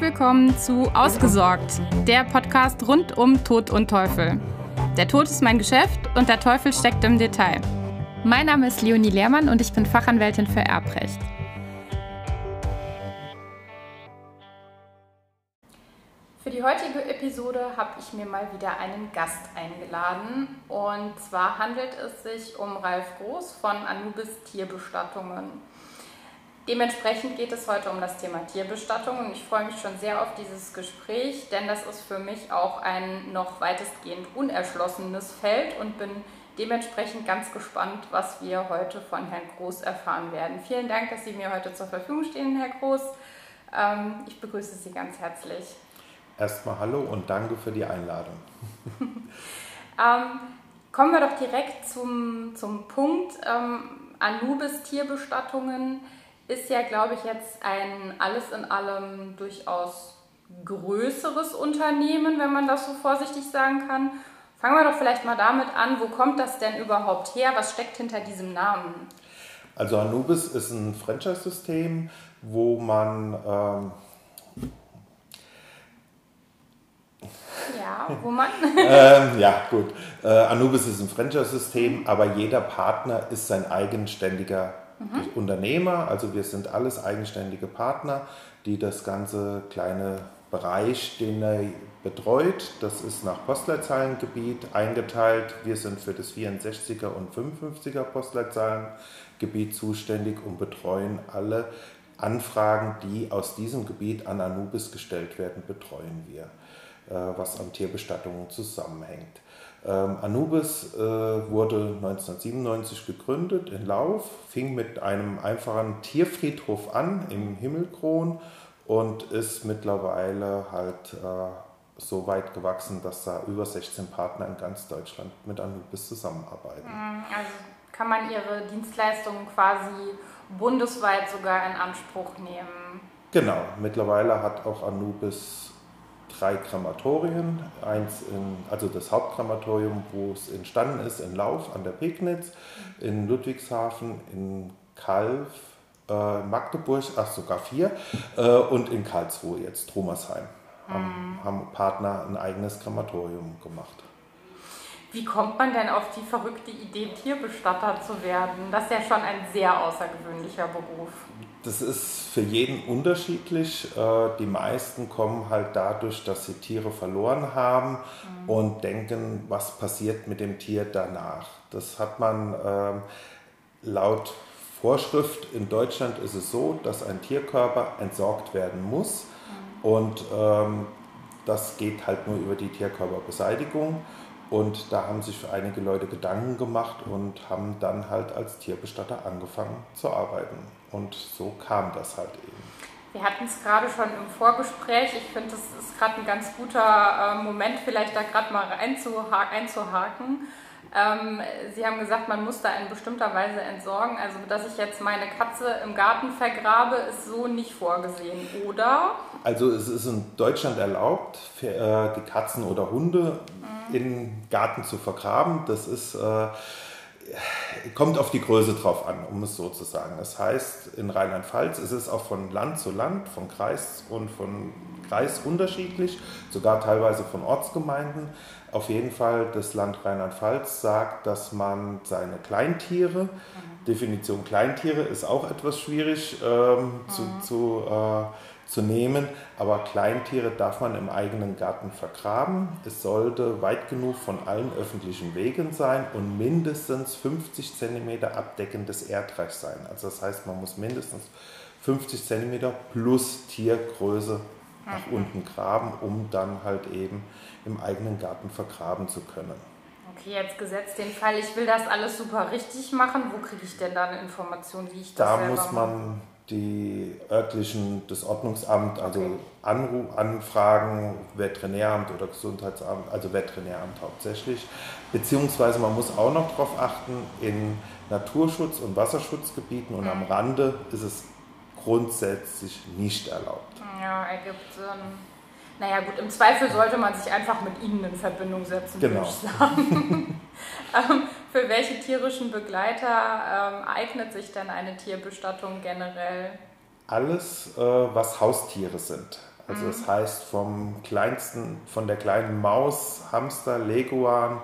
Willkommen zu Ausgesorgt, der Podcast rund um Tod und Teufel. Der Tod ist mein Geschäft und der Teufel steckt im Detail. Mein Name ist Leonie Lehrmann und ich bin Fachanwältin für Erbrecht. Für die heutige Episode habe ich mir mal wieder einen Gast eingeladen. Und zwar handelt es sich um Ralf Groß von Anubis Tierbestattungen. Dementsprechend geht es heute um das Thema Tierbestattung und ich freue mich schon sehr auf dieses Gespräch, denn das ist für mich auch ein noch weitestgehend unerschlossenes Feld und bin dementsprechend ganz gespannt, was wir heute von Herrn Groß erfahren werden. Vielen Dank, dass Sie mir heute zur Verfügung stehen, Herr Groß. Ähm, ich begrüße Sie ganz herzlich. Erstmal hallo und danke für die Einladung. ähm, kommen wir doch direkt zum, zum Punkt. Ähm, Anubis Tierbestattungen ist ja, glaube ich, jetzt ein alles in allem durchaus größeres Unternehmen, wenn man das so vorsichtig sagen kann. Fangen wir doch vielleicht mal damit an, wo kommt das denn überhaupt her? Was steckt hinter diesem Namen? Also Anubis ist ein Franchise-System, wo man... Ähm ja, wo man... ähm, ja, gut. Äh, Anubis ist ein Franchise-System, aber jeder Partner ist sein eigenständiger mhm. Unternehmer, also wir sind alles eigenständige Partner, die das ganze kleine Bereich, den er betreut, das ist nach Postleitzahlengebiet eingeteilt. Wir sind für das 64er und 55er Postleitzahlengebiet zuständig und betreuen alle Anfragen, die aus diesem Gebiet an Anubis gestellt werden, betreuen wir, was an Tierbestattungen zusammenhängt. Ähm, Anubis äh, wurde 1997 gegründet in Lauf, fing mit einem einfachen Tierfriedhof an im Himmelkron und ist mittlerweile halt äh, so weit gewachsen, dass da über 16 Partner in ganz Deutschland mit Anubis zusammenarbeiten. Mhm, also kann man Ihre Dienstleistungen quasi bundesweit sogar in Anspruch nehmen? Genau, mittlerweile hat auch Anubis drei Krematorien. Eins in, also das Hauptkrematorium, wo es entstanden ist, in Lauf an der Pegnitz, in Ludwigshafen, in Kalf, äh, Magdeburg, ach sogar vier, äh, und in Karlsruhe jetzt, Tromersheim. Haben, mhm. haben Partner ein eigenes Krematorium gemacht. Wie kommt man denn auf die verrückte Idee, Tierbestatter zu werden? Das ist ja schon ein sehr außergewöhnlicher Beruf. Das ist für jeden unterschiedlich. Äh, die meisten kommen halt dadurch, dass sie Tiere verloren haben mhm. und denken, was passiert mit dem Tier danach. Das hat man ähm, laut Vorschrift in Deutschland ist es so, dass ein Tierkörper entsorgt werden muss mhm. und ähm, das geht halt nur über die Tierkörperbeseitigung. Und da haben sich einige Leute Gedanken gemacht und haben dann halt als Tierbestatter angefangen zu arbeiten. Und so kam das halt eben. Wir hatten es gerade schon im Vorgespräch. Ich finde, das ist gerade ein ganz guter äh, Moment, vielleicht da gerade mal einzuhaken. Ähm, Sie haben gesagt, man muss da in bestimmter Weise entsorgen. Also, dass ich jetzt meine Katze im Garten vergrabe, ist so nicht vorgesehen, oder? Also, es ist in Deutschland erlaubt, für, äh, die Katzen oder Hunde mhm. im Garten zu vergraben. Das ist. Äh, kommt auf die Größe drauf an, um es so zu sagen. Das heißt, in Rheinland-Pfalz ist es auch von Land zu Land, von Kreis und von Kreis unterschiedlich, sogar teilweise von Ortsgemeinden. Auf jeden Fall, das Land Rheinland-Pfalz sagt, dass man seine Kleintiere, mhm. Definition Kleintiere ist auch etwas schwierig ähm, mhm. zu, zu, äh, zu nehmen, aber Kleintiere darf man im eigenen Garten vergraben. Es sollte weit genug von allen öffentlichen Wegen sein und mindestens 50 cm abdeckendes Erdreich sein. Also das heißt, man muss mindestens 50 cm plus Tiergröße nach mhm. unten graben, um dann halt eben im eigenen Garten vergraben zu können. Okay, jetzt gesetzt den Fall, ich will das alles super richtig machen. Wo kriege ich denn dann Informationen, wie ich das Da muss man die örtlichen, das Ordnungsamt, also okay. Anruf, Anfragen, Veterinäramt oder Gesundheitsamt, also Veterinäramt hauptsächlich. Beziehungsweise man muss auch noch darauf achten, in Naturschutz- und Wasserschutzgebieten und mhm. am Rande ist es grundsätzlich nicht erlaubt. Ja, ergibt Sinn. Naja gut, im Zweifel sollte man sich einfach mit ihnen in Verbindung setzen, genau. würde ich sagen. ähm, für welche tierischen Begleiter ähm, eignet sich denn eine Tierbestattung generell? Alles, äh, was Haustiere sind. Also das heißt vom kleinsten, von der kleinen Maus, Hamster, Leguan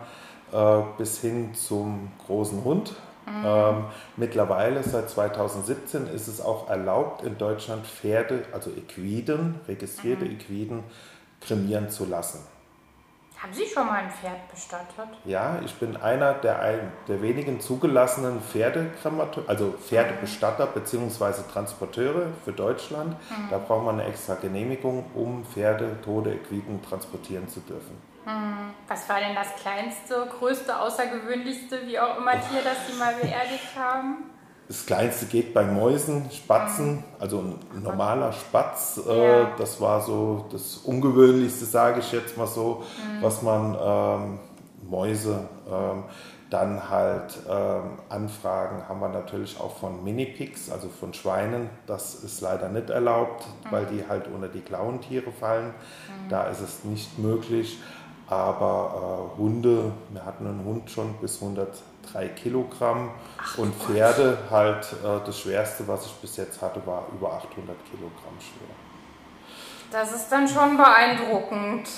äh, bis hin zum großen Hund. Mhm. Ähm, mittlerweile, seit 2017, ist es auch erlaubt, in Deutschland Pferde, also Equiden, registrierte mhm. Equiden, kremieren zu lassen. Haben Sie schon mal ein Pferd bestattet? Ja, ich bin einer der, der wenigen zugelassenen Pferdekremateure, also Pferdebestatter bzw. Transporteure für Deutschland. Mhm. Da braucht man eine extra Genehmigung, um Pferde, tote Equiden transportieren zu dürfen. Mhm. Was war denn das kleinste, größte, außergewöhnlichste, wie auch immer Tier, das Sie mal beerdigt haben? Das kleinste geht bei Mäusen, Spatzen, mhm. also ein normaler Spatz. Äh, das war so das Ungewöhnlichste, sage ich jetzt mal so, mhm. was man ähm, Mäuse, ähm, dann halt ähm, Anfragen haben wir natürlich auch von Minipigs, also von Schweinen. Das ist leider nicht erlaubt, mhm. weil die halt unter die Klauentiere fallen. Mhm. Da ist es nicht möglich. Aber äh, Hunde, wir hatten einen Hund schon bis 103 Kilogramm Ach, und Pferde Gott. halt, äh, das schwerste, was ich bis jetzt hatte, war über 800 Kilogramm schwer. Das ist dann schon beeindruckend.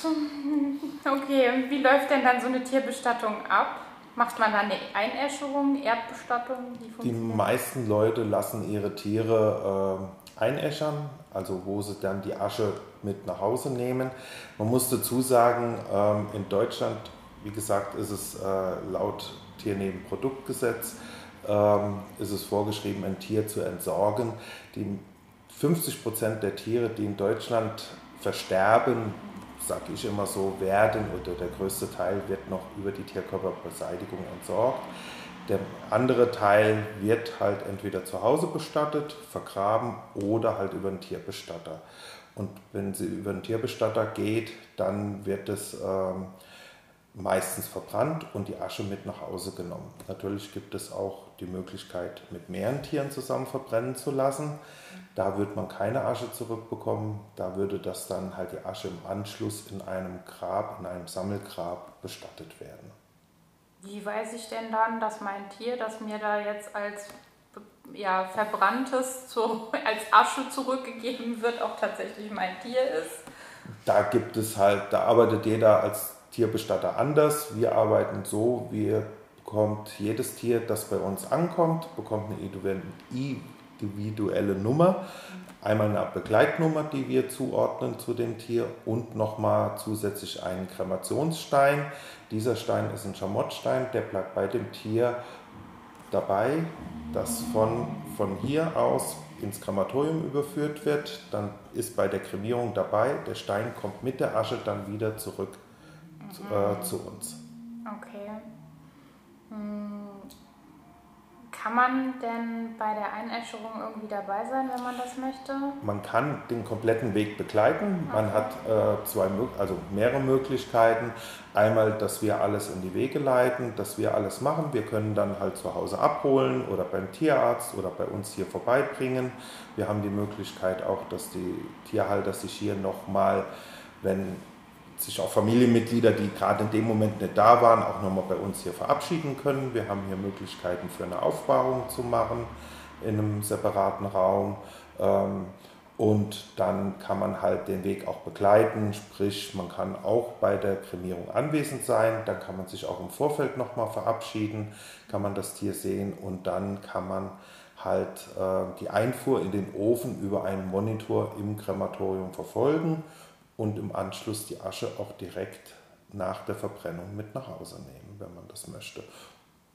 Okay, wie läuft denn dann so eine Tierbestattung ab? Macht man da eine Einäscherung, Erdbestattung? Die meisten Leute lassen ihre Tiere äh, einäschern, also wo sie dann die Asche mit nach Hause nehmen. Man muss dazu sagen, ähm, in Deutschland, wie gesagt, ist es äh, laut Tiernebenproduktgesetz, ähm, ist es vorgeschrieben, ein Tier zu entsorgen. Die 50 Prozent der Tiere, die in Deutschland versterben, sage ich immer so, werden oder der größte Teil wird noch über die Tierkörperbeseitigung entsorgt. Der andere Teil wird halt entweder zu Hause bestattet, vergraben oder halt über einen Tierbestatter. Und wenn sie über einen Tierbestatter geht, dann wird es ähm, meistens verbrannt und die Asche mit nach Hause genommen. Natürlich gibt es auch die Möglichkeit, mit mehreren Tieren zusammen verbrennen zu lassen. Da wird man keine Asche zurückbekommen. Da würde das dann halt die Asche im Anschluss in einem Grab, in einem Sammelgrab bestattet werden. Wie weiß ich denn dann, dass mein Tier, das mir da jetzt als ja, verbranntes zu, als Asche zurückgegeben wird, auch tatsächlich mein Tier ist. Da gibt es halt, da arbeitet jeder als Tierbestatter anders. Wir arbeiten so, wir bekommt jedes Tier, das bei uns ankommt, bekommt eine individuelle Nummer. Einmal eine Begleitnummer, die wir zuordnen zu dem Tier und nochmal zusätzlich einen Kremationsstein. Dieser Stein ist ein Schamottstein, der bleibt bei dem Tier dabei, das von, von hier aus ins Krematorium überführt wird. Dann ist bei der Kremierung dabei, der Stein kommt mit der Asche dann wieder zurück mhm. äh, zu uns. Okay. Hm. Kann man denn bei der Einäscherung irgendwie dabei sein, wenn man das möchte? Man kann den kompletten Weg begleiten. Man hat äh, zwei, also mehrere Möglichkeiten. Einmal, dass wir alles in die Wege leiten, dass wir alles machen. Wir können dann halt zu Hause abholen oder beim Tierarzt oder bei uns hier vorbeibringen. Wir haben die Möglichkeit auch, dass die Tierhalter sich hier nochmal, wenn sich auch Familienmitglieder, die gerade in dem Moment nicht da waren, auch nochmal bei uns hier verabschieden können. Wir haben hier Möglichkeiten für eine Aufbahrung zu machen in einem separaten Raum. Ähm, und dann kann man halt den Weg auch begleiten, sprich man kann auch bei der Kremierung anwesend sein, dann kann man sich auch im Vorfeld nochmal verabschieden, kann man das Tier sehen und dann kann man halt äh, die Einfuhr in den Ofen über einen Monitor im Krematorium verfolgen und im Anschluss die Asche auch direkt nach der Verbrennung mit nach Hause nehmen, wenn man das möchte.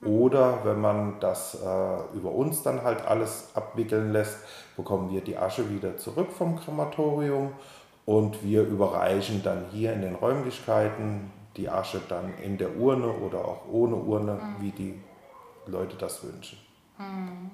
Oder wenn man das äh, über uns dann halt alles abwickeln lässt, bekommen wir die Asche wieder zurück vom Krematorium und wir überreichen dann hier in den Räumlichkeiten die Asche dann in der Urne oder auch ohne Urne, mhm. wie die Leute das wünschen. Mhm.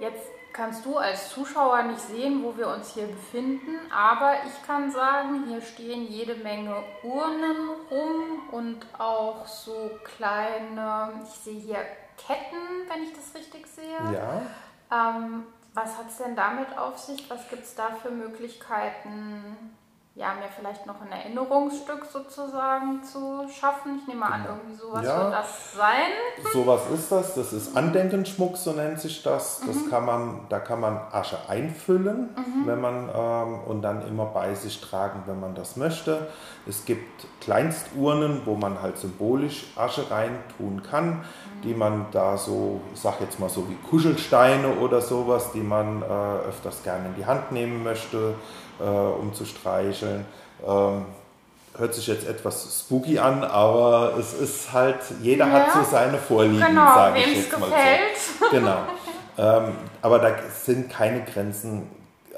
Jetzt kannst du als Zuschauer nicht sehen, wo wir uns hier befinden, aber ich kann sagen, hier stehen jede Menge Urnen rum und auch so kleine, ich sehe hier Ketten, wenn ich das richtig sehe. Ja. Ähm, was hat es denn damit auf sich? Was gibt es da für Möglichkeiten, ja, mir vielleicht noch ein Erinnerungsstück sozusagen zu schaffen. Ich nehme an, genau. irgendwie sowas ja, wird das sein. Sowas ist das. Das ist Andenkenschmuck, so nennt sich das. Das mhm. kann man, da kann man Asche einfüllen, mhm. wenn man ähm, und dann immer bei sich tragen, wenn man das möchte. Es gibt Kleinsturnen, wo man halt symbolisch Asche reintun kann, mhm. Die man da so, ich sag jetzt mal so wie Kuschelsteine oder sowas, die man äh, öfters gerne in die Hand nehmen möchte äh, um zu streicheln. Ähm, hört sich jetzt etwas spooky an, aber es ist halt, jeder ja. hat so seine Vorlieben, genau, sage ich jetzt gefällt. mal so. Genau. ähm, aber da sind keine Grenzen,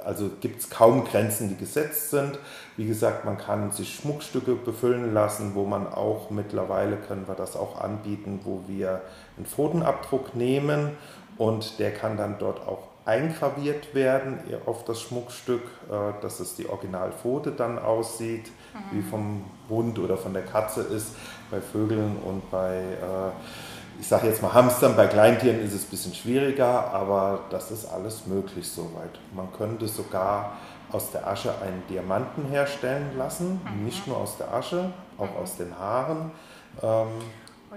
also gibt es kaum Grenzen, die gesetzt sind. Wie gesagt, man kann sich Schmuckstücke befüllen lassen, wo man auch mittlerweile können wir das auch anbieten, wo wir einen Pfotenabdruck nehmen und der kann dann dort auch eingraviert werden auf das Schmuckstück, äh, dass es die Originalpfote dann aussieht, mhm. wie vom Hund oder von der Katze ist. Bei Vögeln und bei, äh, ich sage jetzt mal Hamstern, bei Kleintieren ist es ein bisschen schwieriger, aber das ist alles möglich soweit. Man könnte sogar aus der Asche einen Diamanten herstellen lassen, mhm. nicht nur aus der Asche, auch mhm. aus den Haaren, ähm, oh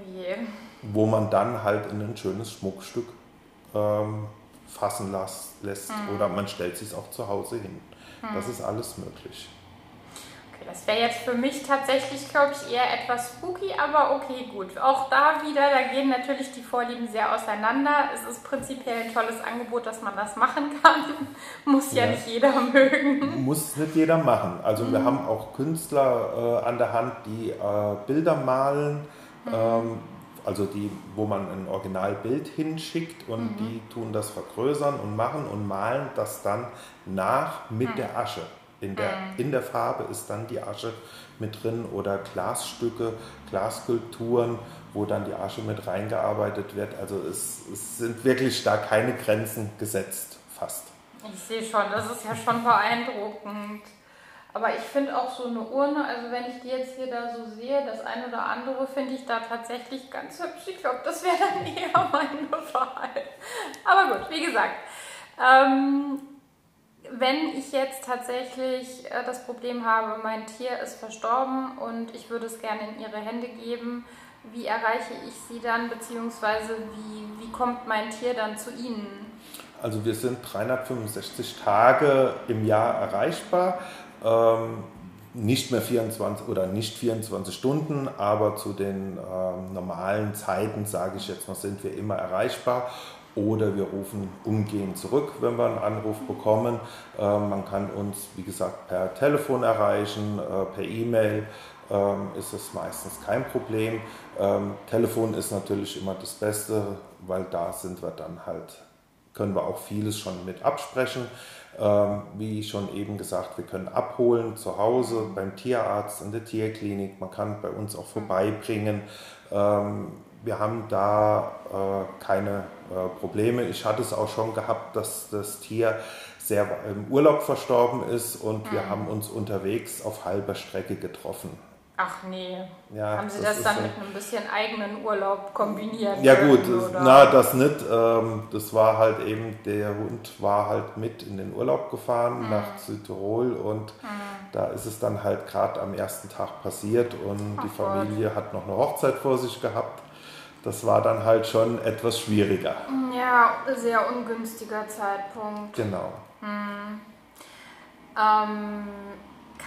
wo man dann halt in ein schönes Schmuckstück ähm, fassen las, lässt mhm. oder man stellt sich auch zu Hause hin. Mhm. Das ist alles möglich. Das wäre jetzt für mich tatsächlich, glaube ich, eher etwas spooky, aber okay, gut. Auch da wieder, da gehen natürlich die Vorlieben sehr auseinander. Es ist prinzipiell ein tolles Angebot, dass man das machen kann. Muss ja, ja nicht jeder mögen. Muss nicht jeder machen. Also mhm. wir haben auch Künstler äh, an der Hand, die äh, Bilder malen. Mhm. Ähm, also die, wo man ein Originalbild hinschickt und mhm. die tun das vergrößern und machen und malen das dann nach mit mhm. der Asche. In der, mhm. in der Farbe ist dann die Asche mit drin oder Glasstücke, Glasskulpturen, wo dann die Asche mit reingearbeitet wird. Also es, es sind wirklich da keine Grenzen gesetzt, fast. Ich sehe schon, das ist ja schon beeindruckend. Aber ich finde auch so eine Urne, also wenn ich die jetzt hier da so sehe, das eine oder andere finde ich da tatsächlich ganz hübsch. Ich glaube, das wäre dann eher meine Wahl. Aber gut, wie gesagt. Ähm, wenn ich jetzt tatsächlich äh, das Problem habe, mein Tier ist verstorben und ich würde es gerne in Ihre Hände geben, wie erreiche ich Sie dann, beziehungsweise wie, wie kommt mein Tier dann zu Ihnen? Also wir sind 365 Tage im Jahr erreichbar. Ähm, nicht mehr 24 oder nicht 24 Stunden, aber zu den ähm, normalen Zeiten, sage ich jetzt mal, sind wir immer erreichbar. Oder wir rufen umgehend zurück, wenn wir einen Anruf bekommen. Ähm, man kann uns, wie gesagt, per Telefon erreichen, äh, per E-Mail ähm, ist es meistens kein Problem. Ähm, Telefon ist natürlich immer das Beste, weil da sind wir dann halt, können wir auch vieles schon mit absprechen. Ähm, wie schon eben gesagt, wir können abholen zu Hause beim Tierarzt, in der Tierklinik. Man kann bei uns auch vorbeibringen. Ähm, wir haben da äh, keine äh, Probleme. Ich hatte es auch schon gehabt, dass das Tier sehr im Urlaub verstorben ist und wir mhm. haben uns unterwegs auf halber Strecke getroffen. Ach nee. Ja, Haben Sie das, das dann mit einem bisschen eigenen Urlaub kombiniert? Ja gut, oder? na das nicht. Ähm, das war halt eben, der Hund war halt mit in den Urlaub gefahren mhm. nach Südtirol und mhm. da ist es dann halt gerade am ersten Tag passiert und Ach die Familie Gott. hat noch eine Hochzeit vor sich gehabt. Das war dann halt schon etwas schwieriger. Ja, sehr ungünstiger Zeitpunkt. Genau. Mhm. Ähm,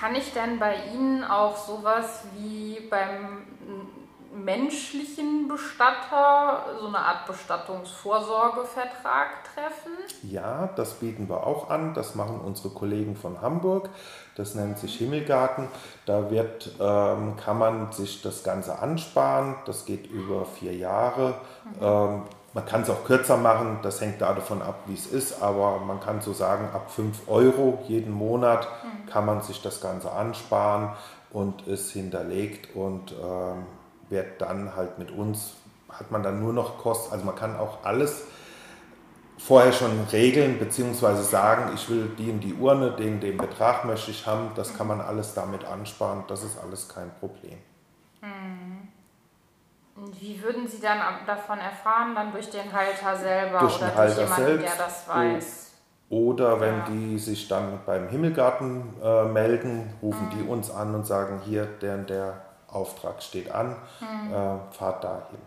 kann ich denn bei Ihnen auch sowas wie beim menschlichen Bestatter so eine Art Bestattungsvorsorgevertrag treffen? Ja, das bieten wir auch an. Das machen unsere Kollegen von Hamburg. Das nennt sich Himmelgarten. Da wird, ähm, kann man sich das Ganze ansparen. Das geht über vier Jahre. Mhm. Ähm, man kann es auch kürzer machen, das hängt da davon ab, wie es ist, aber man kann so sagen, ab 5 Euro jeden Monat mhm. kann man sich das Ganze ansparen und ist hinterlegt und ähm, wird dann halt mit uns, hat man dann nur noch Kosten, also man kann auch alles vorher schon regeln, beziehungsweise sagen, ich will die und die Urne, den, den Betrag möchte ich haben, das kann man alles damit ansparen, das ist alles kein Problem. Mhm. Wie würden Sie dann davon erfahren? Dann durch den Halter selber durch oder durch jemanden, selbst, der das weiß? Oder wenn ja. die sich dann beim Himmelgarten äh, melden, rufen mhm. die uns an und sagen, hier, der der Auftrag steht an, mhm. äh, fahrt dahin.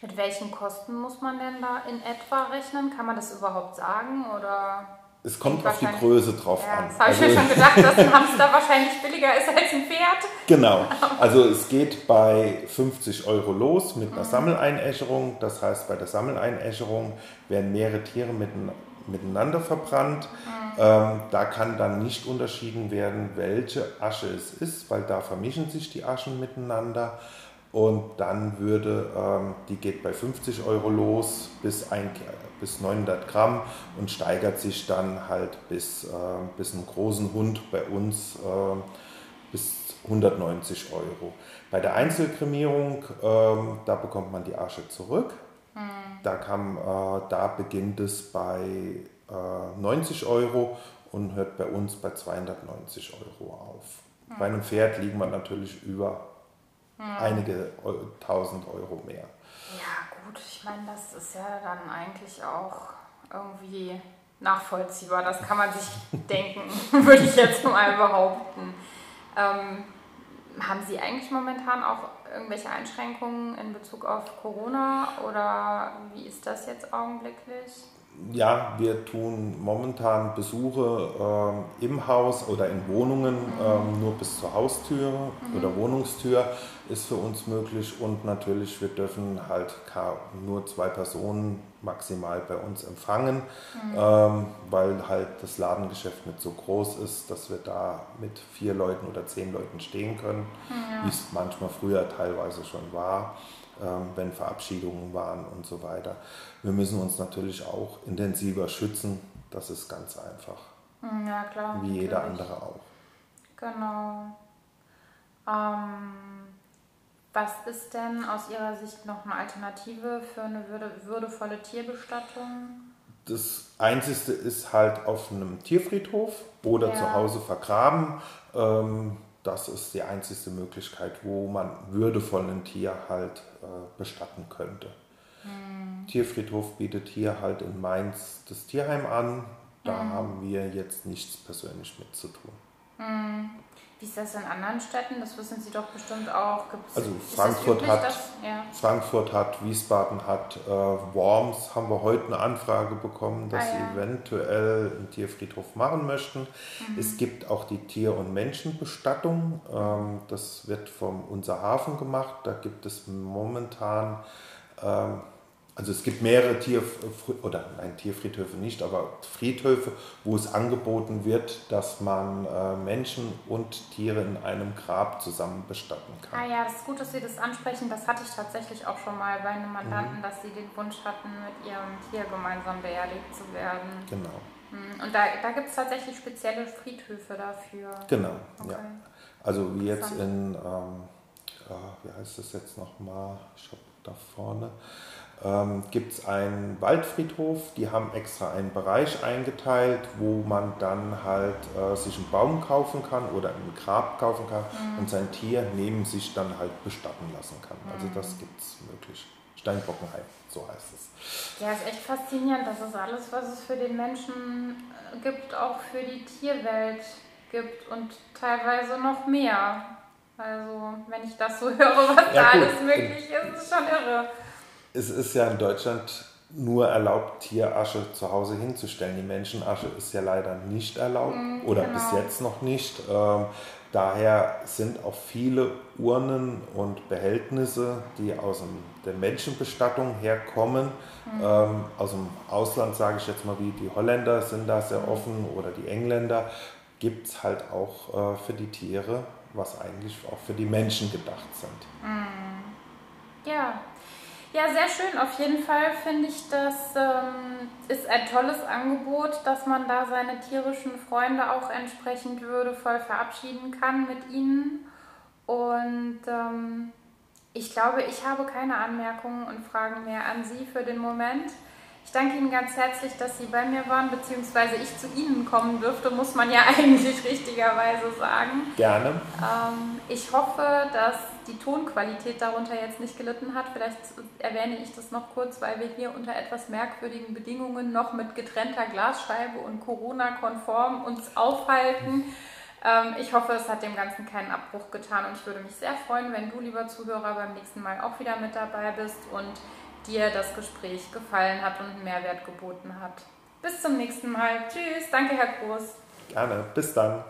Mit welchen Kosten muss man denn da in etwa rechnen? Kann man das überhaupt sagen? Oder es kommt auf die Größe drauf ja, an. Das habe also, ich mir schon gedacht, dass ein Hamster wahrscheinlich billiger ist als ein Pferd. Genau. Also es geht bei 50 Euro los mit einer mhm. Sammeleinäscherung. Das heißt, bei der Sammeleinäscherung werden mehrere Tiere miteinander verbrannt. Mhm. Ähm, da kann dann nicht unterschieden werden, welche Asche es ist, weil da vermischen sich die Aschen miteinander. Und dann würde, ähm, die geht bei 50 Euro los bis, ein, bis 900 Gramm und steigert sich dann halt bis, äh, bis einen großen Hund bei uns äh, bis 190 Euro. Bei der Einzelkremierung, äh, da bekommt man die Asche zurück. Mhm. Da, kann, äh, da beginnt es bei 90 äh, Euro und hört bei uns bei 290 Euro auf. Mhm. Bei einem Pferd liegen wir natürlich über hm. einige tausend Euro mehr. Ja, gut, ich meine, das ist ja dann eigentlich auch irgendwie nachvollziehbar. Das kann man sich denken, würde ich jetzt mal behaupten. Ähm, haben Sie eigentlich momentan auch irgendwelche Einschränkungen in Bezug auf Corona oder wie ist das jetzt augenblicklich? ja, wir tun momentan Besuche ähm, im Haus oder in Wohnungen ähm, nur bis zur Haustür mhm. oder Wohnungstür ist für uns möglich und natürlich wir dürfen halt nur zwei Personen maximal bei uns empfangen, mhm. ähm, weil halt das Ladengeschäft nicht so groß ist, dass wir da mit vier Leuten oder zehn Leuten stehen können, mhm. wie es manchmal früher teilweise schon war. Ähm, wenn Verabschiedungen waren und so weiter. Wir müssen uns natürlich auch intensiver schützen, das ist ganz einfach. Hm, ja, klar. Wie jeder natürlich. andere auch. Genau. Ähm, was ist denn aus Ihrer Sicht noch eine Alternative für eine würde, würdevolle Tierbestattung? Das Einzige ist halt auf einem Tierfriedhof oder ja. zu Hause vergraben. Ähm, das ist die einzige Möglichkeit, wo man würdevoll ein Tier halt äh, bestatten könnte. Mhm. Tierfriedhof bietet hier halt in Mainz das Tierheim an. Da mhm. haben wir jetzt nichts persönlich mit zu tun. Mhm. Wie ist das in anderen Städten? Das wissen Sie doch bestimmt auch. Gibt's, also Frankfurt üblich, hat, ja. Frankfurt hat, Wiesbaden hat, äh, Worms haben wir heute eine Anfrage bekommen, dass ah, ja. sie eventuell einen Tierfriedhof machen möchten. Mhm. Es gibt auch die Tier- und Menschenbestattung. Ähm, das wird vom Unser Hafen gemacht. Da gibt es momentan ähm, also es gibt mehrere Tier oder nein, Tierfriedhöfe nicht, aber Friedhöfe, wo es angeboten wird, dass man äh, Menschen und Tiere in einem Grab zusammen bestatten kann. Ah ja, das ist gut, dass Sie das ansprechen. Das hatte ich tatsächlich auch schon mal bei einem Mandanten, mhm. dass sie den Wunsch hatten, mit ihrem Tier gemeinsam beerdigt zu werden. Genau. Mhm. Und da, da gibt es tatsächlich spezielle Friedhöfe dafür. Genau, okay. ja. Also wie jetzt in, ähm, wie heißt das jetzt nochmal? Ich habe da vorne ähm, gibt es einen Waldfriedhof. Die haben extra einen Bereich eingeteilt, wo man dann halt äh, sich einen Baum kaufen kann oder ein Grab kaufen kann mhm. und sein Tier neben sich dann halt bestatten lassen kann. Also das mhm. gibt es möglich. Steinbockenheim, so heißt es. Ja, ist echt faszinierend, dass es alles, was es für den Menschen äh, gibt, auch für die Tierwelt gibt und teilweise noch mehr. Also, wenn ich das so höre, was ja, da alles möglich ist, ist schon irre es ist ja in Deutschland nur erlaubt, Tierasche zu Hause hinzustellen. Die Menschenasche ist ja leider nicht erlaubt mhm, oder genau. bis jetzt noch nicht. Ähm, daher sind auch viele Urnen und Behältnisse, die aus dem, der Menschenbestattung herkommen, mhm. ähm, aus dem Ausland, sage ich jetzt mal, wie die Holländer sind da sehr mhm. offen oder die Engländer, gibt es halt auch äh, für die Tiere, was eigentlich auch für die Menschen gedacht sind. Mhm. Ja, ja, sehr schön. Auf jeden Fall finde ich, das ähm, ist ein tolles Angebot, dass man da seine tierischen Freunde auch entsprechend würdevoll verabschieden kann mit ihnen. Und ähm, ich glaube, ich habe keine Anmerkungen und Fragen mehr an Sie für den Moment. Ich danke Ihnen ganz herzlich, dass Sie bei mir waren, beziehungsweise ich zu Ihnen kommen dürfte, muss man ja eigentlich richtigerweise sagen. Gerne. Ähm, ich hoffe, dass die Tonqualität darunter jetzt nicht gelitten hat. Vielleicht erwähne ich das noch kurz, weil wir hier unter etwas merkwürdigen Bedingungen noch mit getrennter Glasscheibe und Corona-konform uns aufhalten. Ähm, ich hoffe, es hat dem Ganzen keinen Abbruch getan und ich würde mich sehr freuen, wenn du, lieber Zuhörer, beim nächsten Mal auch wieder mit dabei bist und dir das Gespräch gefallen hat und einen Mehrwert geboten hat. Bis zum nächsten Mal. Tschüss. Danke, Herr Groß. Gerne. Bis dann.